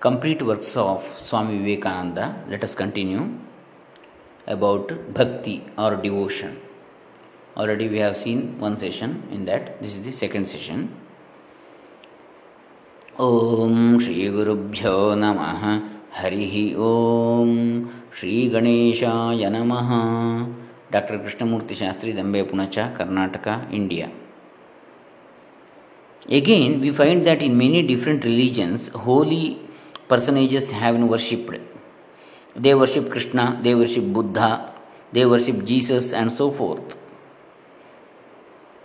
complete works of Swami Vivekananda. Let us continue about bhakti or devotion. Already we have seen one session in that. This is the second session. ॐ श्रीगुरुभ्यो नमः हरिः ॐ श्रीगणेशाय नमः doctor Krishnamurthy Shastri Dambe Punacha Karnataka India Again, we find that in many different religions, holy personages have been worshipped. They worship Krishna, they worship Buddha, they worship Jesus, and so forth.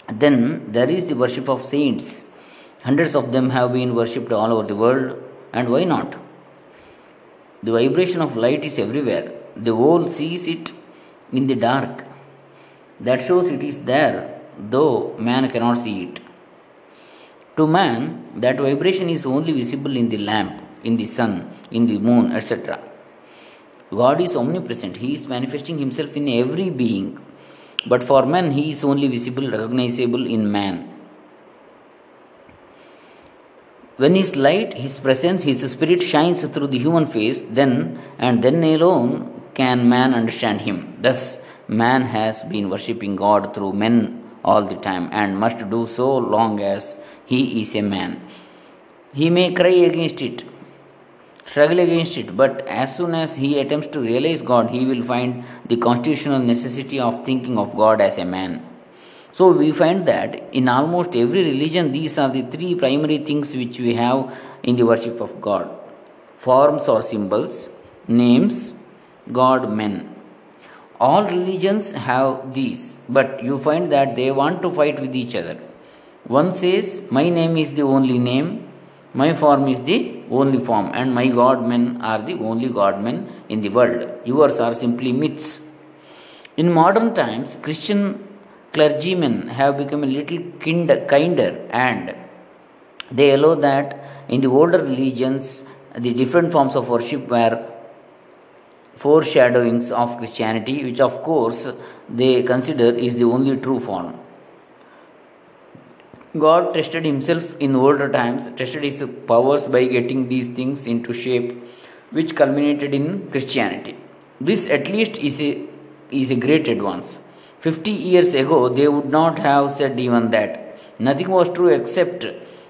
Then there is the worship of saints. Hundreds of them have been worshipped all over the world, and why not? The vibration of light is everywhere. The whole sees it in the dark. That shows it is there, though man cannot see it. To man, that vibration is only visible in the lamp, in the sun, in the moon, etc. God is omnipresent, He is manifesting Himself in every being. But for man, He is only visible, recognizable in man. When His light, His presence, His spirit shines through the human face, then and then alone can man understand Him. Thus, man has been worshipping God through men all the time and must do so long as he is a man. He may cry against it, struggle against it, but as soon as he attempts to realize God, he will find the constitutional necessity of thinking of God as a man. So we find that in almost every religion, these are the three primary things which we have in the worship of God forms or symbols, names, God, men. All religions have these, but you find that they want to fight with each other. One says, My name is the only name, my form is the only form, and my God men are the only God men in the world. Yours are simply myths. In modern times, Christian clergymen have become a little kind, kinder and they allow that in the older religions, the different forms of worship were foreshadowings of Christianity, which of course they consider is the only true form. God tested himself in older times, tested his powers by getting these things into shape, which culminated in Christianity. This, at least, is a, is a great advance. 50 years ago, they would not have said even that. Nothing was true except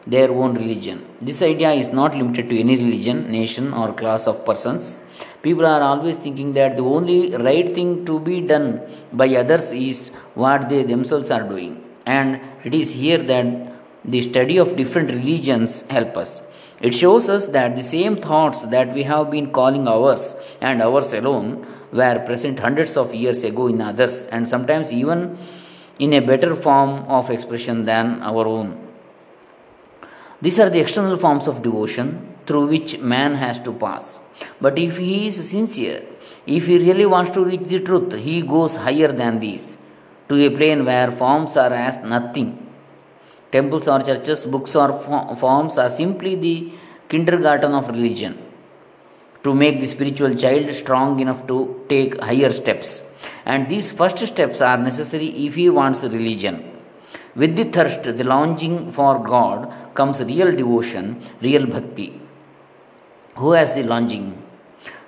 their own religion. This idea is not limited to any religion, nation, or class of persons. People are always thinking that the only right thing to be done by others is what they themselves are doing. And it is here that the study of different religions help us. It shows us that the same thoughts that we have been calling ours and ours alone were present hundreds of years ago in others and sometimes even in a better form of expression than our own. These are the external forms of devotion through which man has to pass. But if he is sincere, if he really wants to reach the truth, he goes higher than these to a plane where forms are as nothing. Temples or churches, books or forms are simply the kindergarten of religion to make the spiritual child strong enough to take higher steps. And these first steps are necessary if he wants religion. With the thirst, the longing for God comes real devotion, real bhakti. Who has the longing?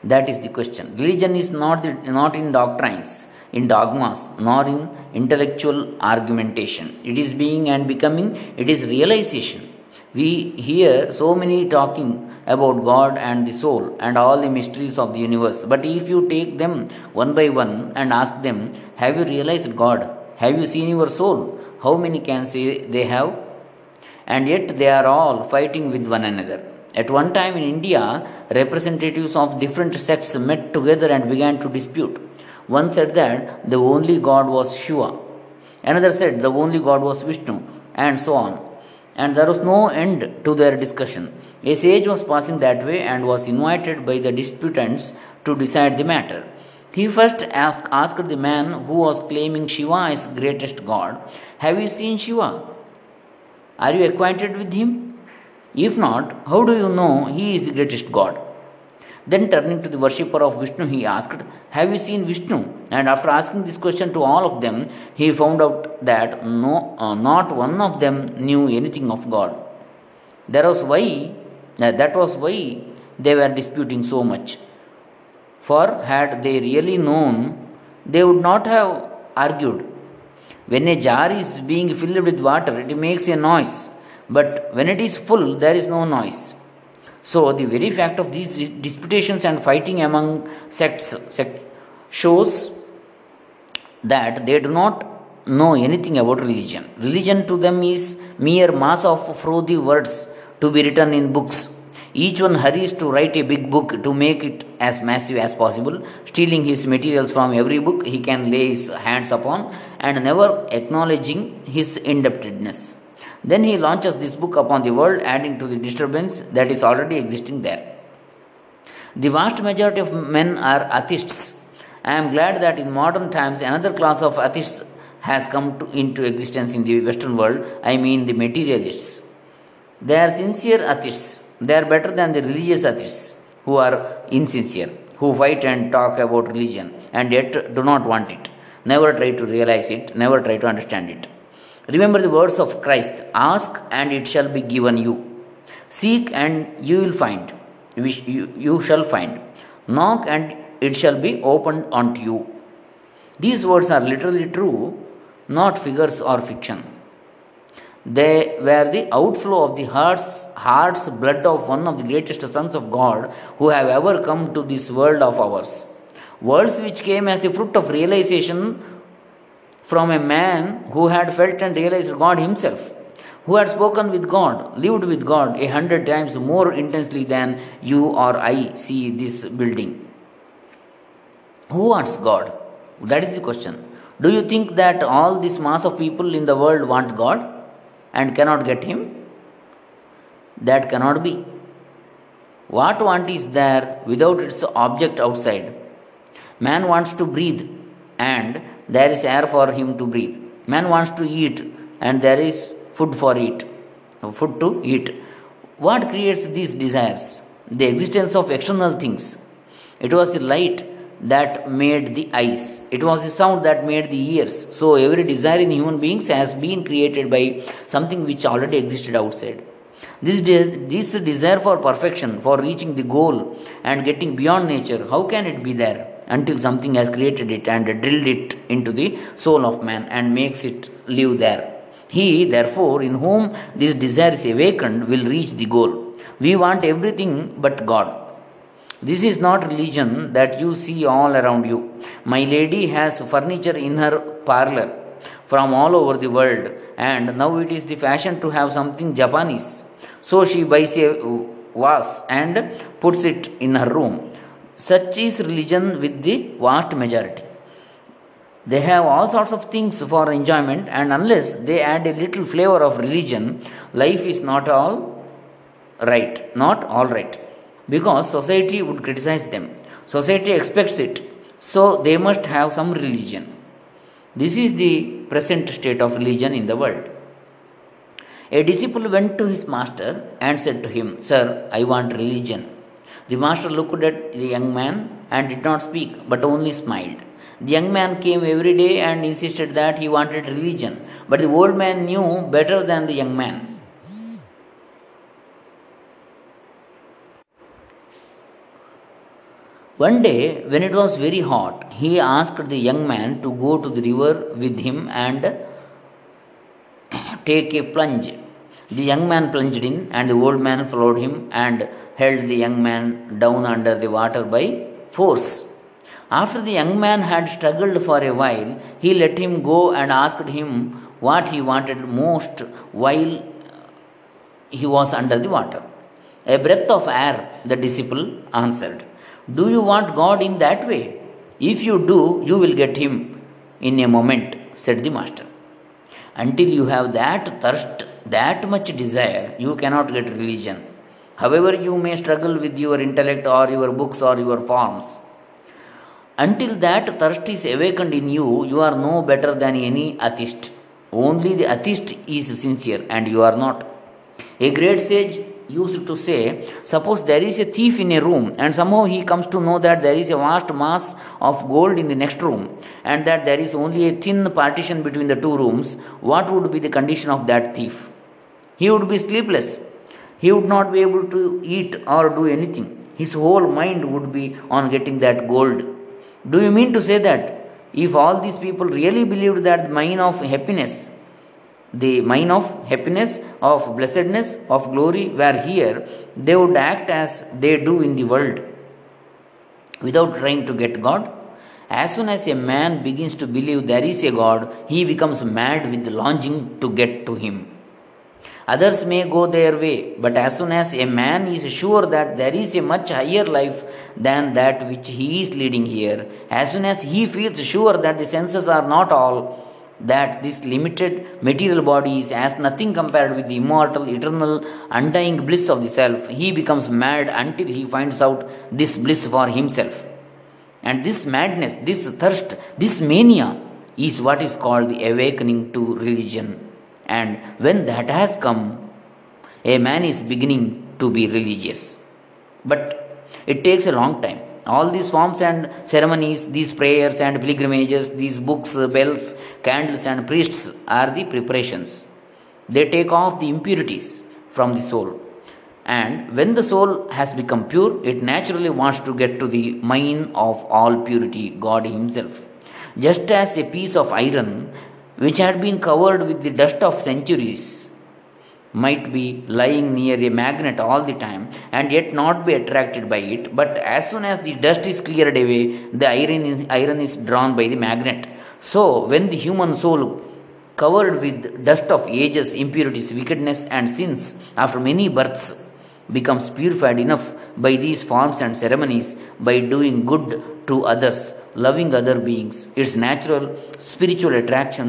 That is the question. Religion is not, the, not in doctrines, in dogmas, nor in intellectual argumentation. It is being and becoming, it is realization. We hear so many talking about God and the soul and all the mysteries of the universe. But if you take them one by one and ask them, Have you realized God? Have you seen your soul? How many can say they have? And yet they are all fighting with one another. At one time in India, representatives of different sects met together and began to dispute. One said that the only God was Shiva, another said the only God was Vishnu, and so on. And there was no end to their discussion. A sage was passing that way and was invited by the disputants to decide the matter. He first asked, asked the man who was claiming Shiva as greatest God, Have you seen Shiva? Are you acquainted with him? If not, how do you know he is the greatest God? Then turning to the worshipper of Vishnu, he asked, Have you seen Vishnu? And after asking this question to all of them, he found out that no, uh, not one of them knew anything of God. That was why, uh, that was why they were disputing so much. For had they really known, they would not have argued. When a jar is being filled with water, it makes a noise, but when it is full, there is no noise. So, the very fact of these disputations and fighting among sects sect shows that they do not know anything about religion. Religion to them is mere mass of frothy words to be written in books. Each one hurries to write a big book to make it as massive as possible, stealing his materials from every book he can lay his hands upon and never acknowledging his indebtedness. Then he launches this book upon the world, adding to the disturbance that is already existing there. The vast majority of men are atheists. I am glad that in modern times another class of atheists has come to, into existence in the Western world, I mean the materialists. They are sincere atheists. They are better than the religious atheists who are insincere, who fight and talk about religion and yet do not want it. Never try to realize it, never try to understand it. Remember the words of Christ Ask and it shall be given you. Seek and you will find. You, you shall find. Knock and it shall be opened unto you. These words are literally true not figures or fiction. They were the outflow of the heart's, heart's blood of one of the greatest sons of God who have ever come to this world of ours. Words which came as the fruit of realization from a man who had felt and realized God himself, who had spoken with God, lived with God a hundred times more intensely than you or I see this building. Who wants God? That is the question. Do you think that all this mass of people in the world want God and cannot get Him? That cannot be. What want is there without its object outside? Man wants to breathe and there is air for him to breathe. Man wants to eat and there is food for it, food to eat. What creates these desires? The existence of external things. It was the light that made the eyes. It was the sound that made the ears. So every desire in human beings has been created by something which already existed outside. This, de- this desire for perfection, for reaching the goal and getting beyond nature, how can it be there? Until something has created it and drilled it into the soul of man and makes it live there. He, therefore, in whom this desire is awakened, will reach the goal. We want everything but God. This is not religion that you see all around you. My lady has furniture in her parlor from all over the world, and now it is the fashion to have something Japanese. So she buys a vase and puts it in her room. Such is religion with the vast majority. They have all sorts of things for enjoyment, and unless they add a little flavor of religion, life is not all right, not all right because society would criticize them. Society expects it, so they must have some religion. This is the present state of religion in the world. A disciple went to his master and said to him, Sir, I want religion. The master looked at the young man and did not speak, but only smiled. The young man came every day and insisted that he wanted religion, but the old man knew better than the young man. One day, when it was very hot, he asked the young man to go to the river with him and take a plunge. The young man plunged in, and the old man followed him and held the young man down under the water by force. After the young man had struggled for a while, he let him go and asked him what he wanted most while he was under the water. A breath of air, the disciple answered. Do you want God in that way? If you do, you will get Him in a moment, said the Master. Until you have that thirst, that much desire, you cannot get religion. However, you may struggle with your intellect or your books or your forms. Until that thirst is awakened in you, you are no better than any atheist. Only the atheist is sincere, and you are not. A great sage used to say, suppose there is a thief in a room and somehow he comes to know that there is a vast mass of gold in the next room and that there is only a thin partition between the two rooms, what would be the condition of that thief? He would be sleepless. He would not be able to eat or do anything. His whole mind would be on getting that gold. Do you mean to say that if all these people really believed that the mine of happiness, the mine of happiness, of blessedness, of glory were here, they would act as they do in the world without trying to get God? As soon as a man begins to believe there is a God, he becomes mad with longing to get to him. Others may go their way, but as soon as a man is sure that there is a much higher life than that which he is leading here, as soon as he feels sure that the senses are not all, that this limited material body is as nothing compared with the immortal, eternal, undying bliss of the self, he becomes mad until he finds out this bliss for himself. And this madness, this thirst, this mania is what is called the awakening to religion. And when that has come, a man is beginning to be religious. But it takes a long time. All these forms and ceremonies, these prayers and pilgrimages, these books, bells, candles, and priests are the preparations. They take off the impurities from the soul. And when the soul has become pure, it naturally wants to get to the mine of all purity, God Himself. Just as a piece of iron which had been covered with the dust of centuries, might be lying near a magnet all the time and yet not be attracted by it. But as soon as the dust is cleared away, the iron is, iron is drawn by the magnet. So, when the human soul, covered with dust of ages, impurities, wickedness, and sins, after many births, becomes purified enough by these forms and ceremonies by doing good to others loving other beings, its natural spiritual attraction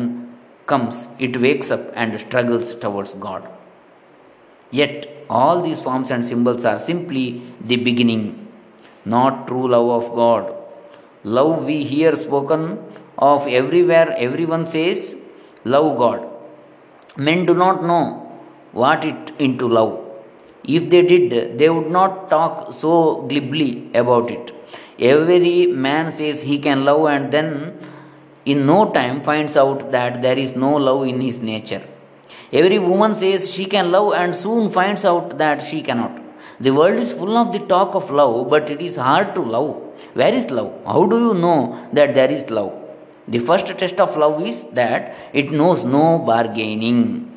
comes, it wakes up and struggles towards God. Yet, all these forms and symbols are simply the beginning, not true love of God. Love we hear spoken of everywhere, everyone says, love God. Men do not know what it into love. If they did, they would not talk so glibly about it. Every man says he can love and then in no time finds out that there is no love in his nature. Every woman says she can love and soon finds out that she cannot. The world is full of the talk of love, but it is hard to love. Where is love? How do you know that there is love? The first test of love is that it knows no bargaining.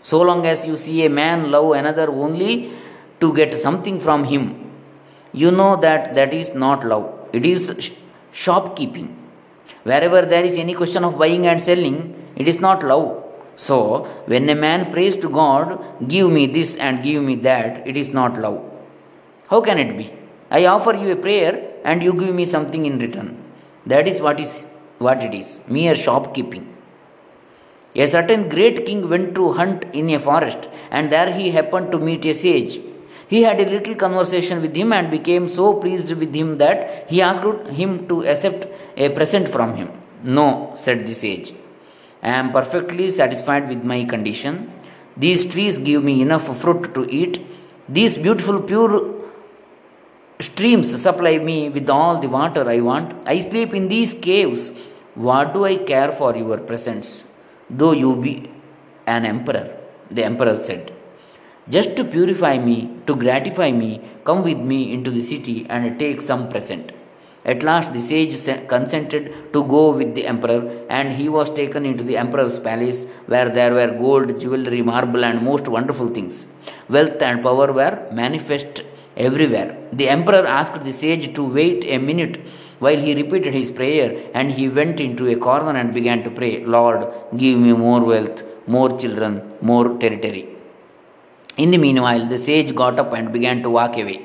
So long as you see a man love another only to get something from him, you know that that is not love. It is shopkeeping. Wherever there is any question of buying and selling, it is not love. So, when a man prays to God, give me this and give me that, it is not love. How can it be? I offer you a prayer and you give me something in return. That is what is what it is, mere shopkeeping. A certain great king went to hunt in a forest, and there he happened to meet a sage he had a little conversation with him and became so pleased with him that he asked him to accept a present from him. No, said the sage. I am perfectly satisfied with my condition. These trees give me enough fruit to eat. These beautiful, pure streams supply me with all the water I want. I sleep in these caves. What do I care for your presents, though you be an emperor? The emperor said. Just to purify me, to gratify me, come with me into the city and take some present. At last the sage consented to go with the emperor, and he was taken into the emperor's palace, where there were gold, jewelry, marble, and most wonderful things. Wealth and power were manifest everywhere. The emperor asked the sage to wait a minute while he repeated his prayer, and he went into a corner and began to pray, Lord, give me more wealth, more children, more territory. In the meanwhile, the sage got up and began to walk away.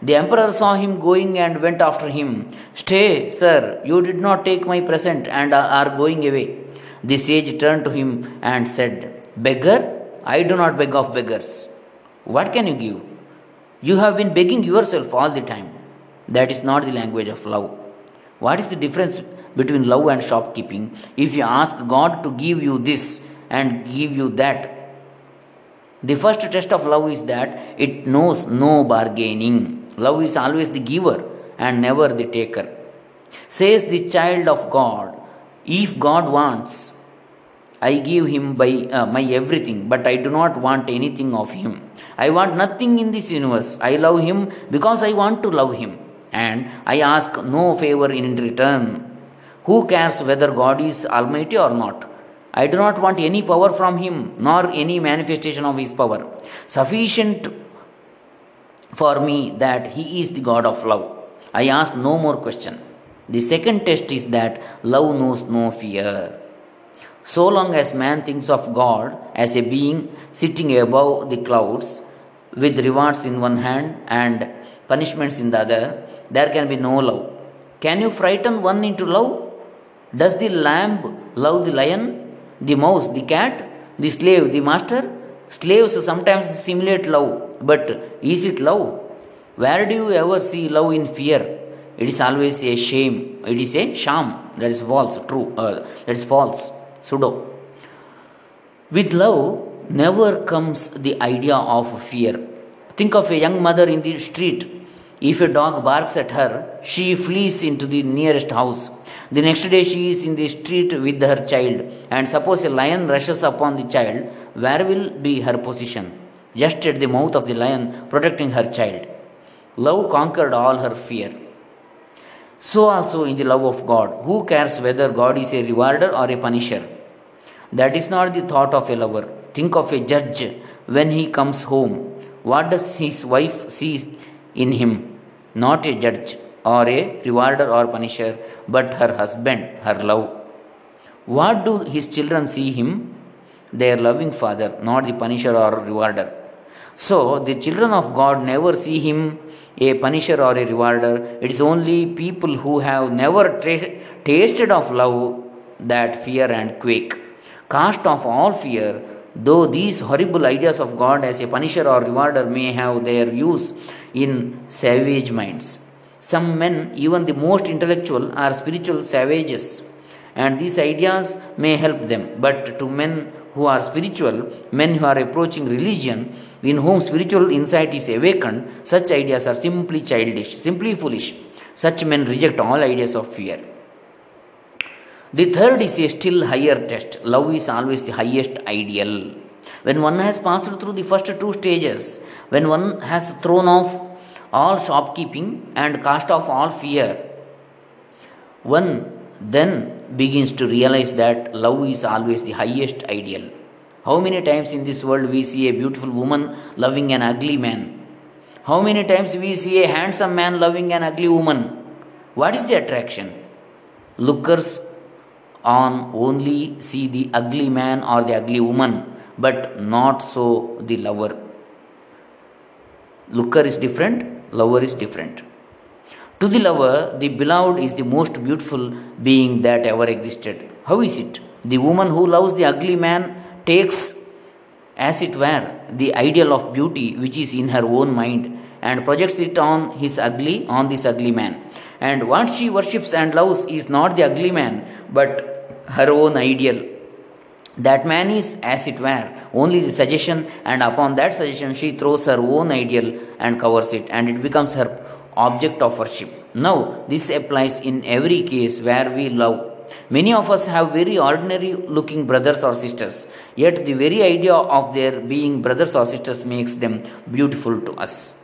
The emperor saw him going and went after him. Stay, sir, you did not take my present and are going away. The sage turned to him and said, Beggar, I do not beg of beggars. What can you give? You have been begging yourself all the time. That is not the language of love. What is the difference between love and shopkeeping? If you ask God to give you this and give you that, the first test of love is that it knows no bargaining. Love is always the giver and never the taker. Says the child of God, if God wants, I give him by uh, my everything, but I do not want anything of him. I want nothing in this universe. I love Him because I want to love Him. And I ask no favor in return. Who cares whether God is Almighty or not? I do not want any power from Him, nor any manifestation of His power. Sufficient for me that He is the God of love. I ask no more question. The second test is that love knows no fear. So long as man thinks of God as a being sitting above the clouds with rewards in one hand and punishments in the other, there can be no love. Can you frighten one into love? Does the lamb love the lion, the mouse, the cat, the slave, the master? Slaves sometimes simulate love, but is it love? Where do you ever see love in fear? It is always a shame. It is a sham. That is false. True. Uh, that is false pseudo. With love never comes the idea of fear. Think of a young mother in the street. If a dog barks at her, she flees into the nearest house. The next day she is in the street with her child, and suppose a lion rushes upon the child, where will be her position? Just at the mouth of the lion, protecting her child. Love conquered all her fear. So also in the love of God. Who cares whether God is a rewarder or a punisher? That is not the thought of a lover. Think of a judge when he comes home. What does his wife see in him? Not a judge or a rewarder or punisher, but her husband, her love. What do his children see him? Their loving father, not the punisher or rewarder. So, the children of God never see him a punisher or a rewarder. It is only people who have never tasted of love that fear and quake. Cast off all fear, though these horrible ideas of God as a punisher or rewarder may have their use in savage minds. Some men, even the most intellectual, are spiritual savages, and these ideas may help them. But to men who are spiritual, men who are approaching religion, in whom spiritual insight is awakened, such ideas are simply childish, simply foolish. Such men reject all ideas of fear. The third is a still higher test. Love is always the highest ideal. When one has passed through the first two stages, when one has thrown off all shopkeeping and cast off all fear, one then begins to realize that love is always the highest ideal. How many times in this world we see a beautiful woman loving an ugly man? How many times we see a handsome man loving an ugly woman? What is the attraction? Lookers on only see the ugly man or the ugly woman, but not so the lover. Looker is different, lover is different. To the lover, the beloved is the most beautiful being that ever existed. How is it? The woman who loves the ugly man takes, as it were, the ideal of beauty which is in her own mind and projects it on his ugly, on this ugly man. And what she worships and loves is not the ugly man, but her own ideal. That man is, as it were, only the suggestion, and upon that suggestion she throws her own ideal and covers it, and it becomes her object of worship. Now, this applies in every case where we love Many of us have very ordinary looking brothers or sisters, yet the very idea of their being brothers or sisters makes them beautiful to us.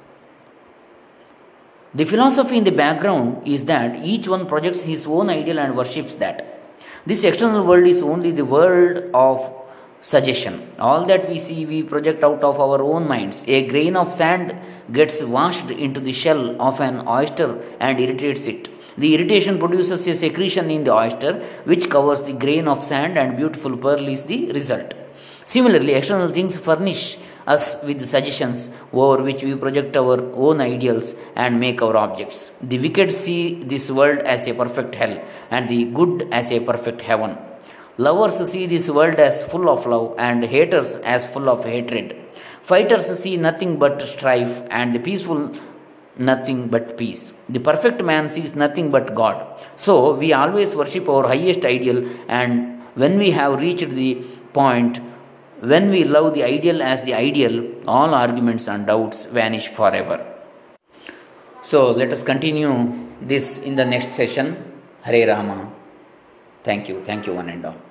The philosophy in the background is that each one projects his own ideal and worships that. This external world is only the world of suggestion. All that we see, we project out of our own minds. A grain of sand gets washed into the shell of an oyster and irritates it. The irritation produces a secretion in the oyster which covers the grain of sand and beautiful pearl is the result. Similarly, external things furnish us with suggestions over which we project our own ideals and make our objects. The wicked see this world as a perfect hell and the good as a perfect heaven. Lovers see this world as full of love and haters as full of hatred. Fighters see nothing but strife and the peaceful nothing but peace. The perfect man sees nothing but God. So we always worship our highest ideal, and when we have reached the point, when we love the ideal as the ideal, all arguments and doubts vanish forever. So let us continue this in the next session. Hare Rama. Thank you. Thank you, one and all.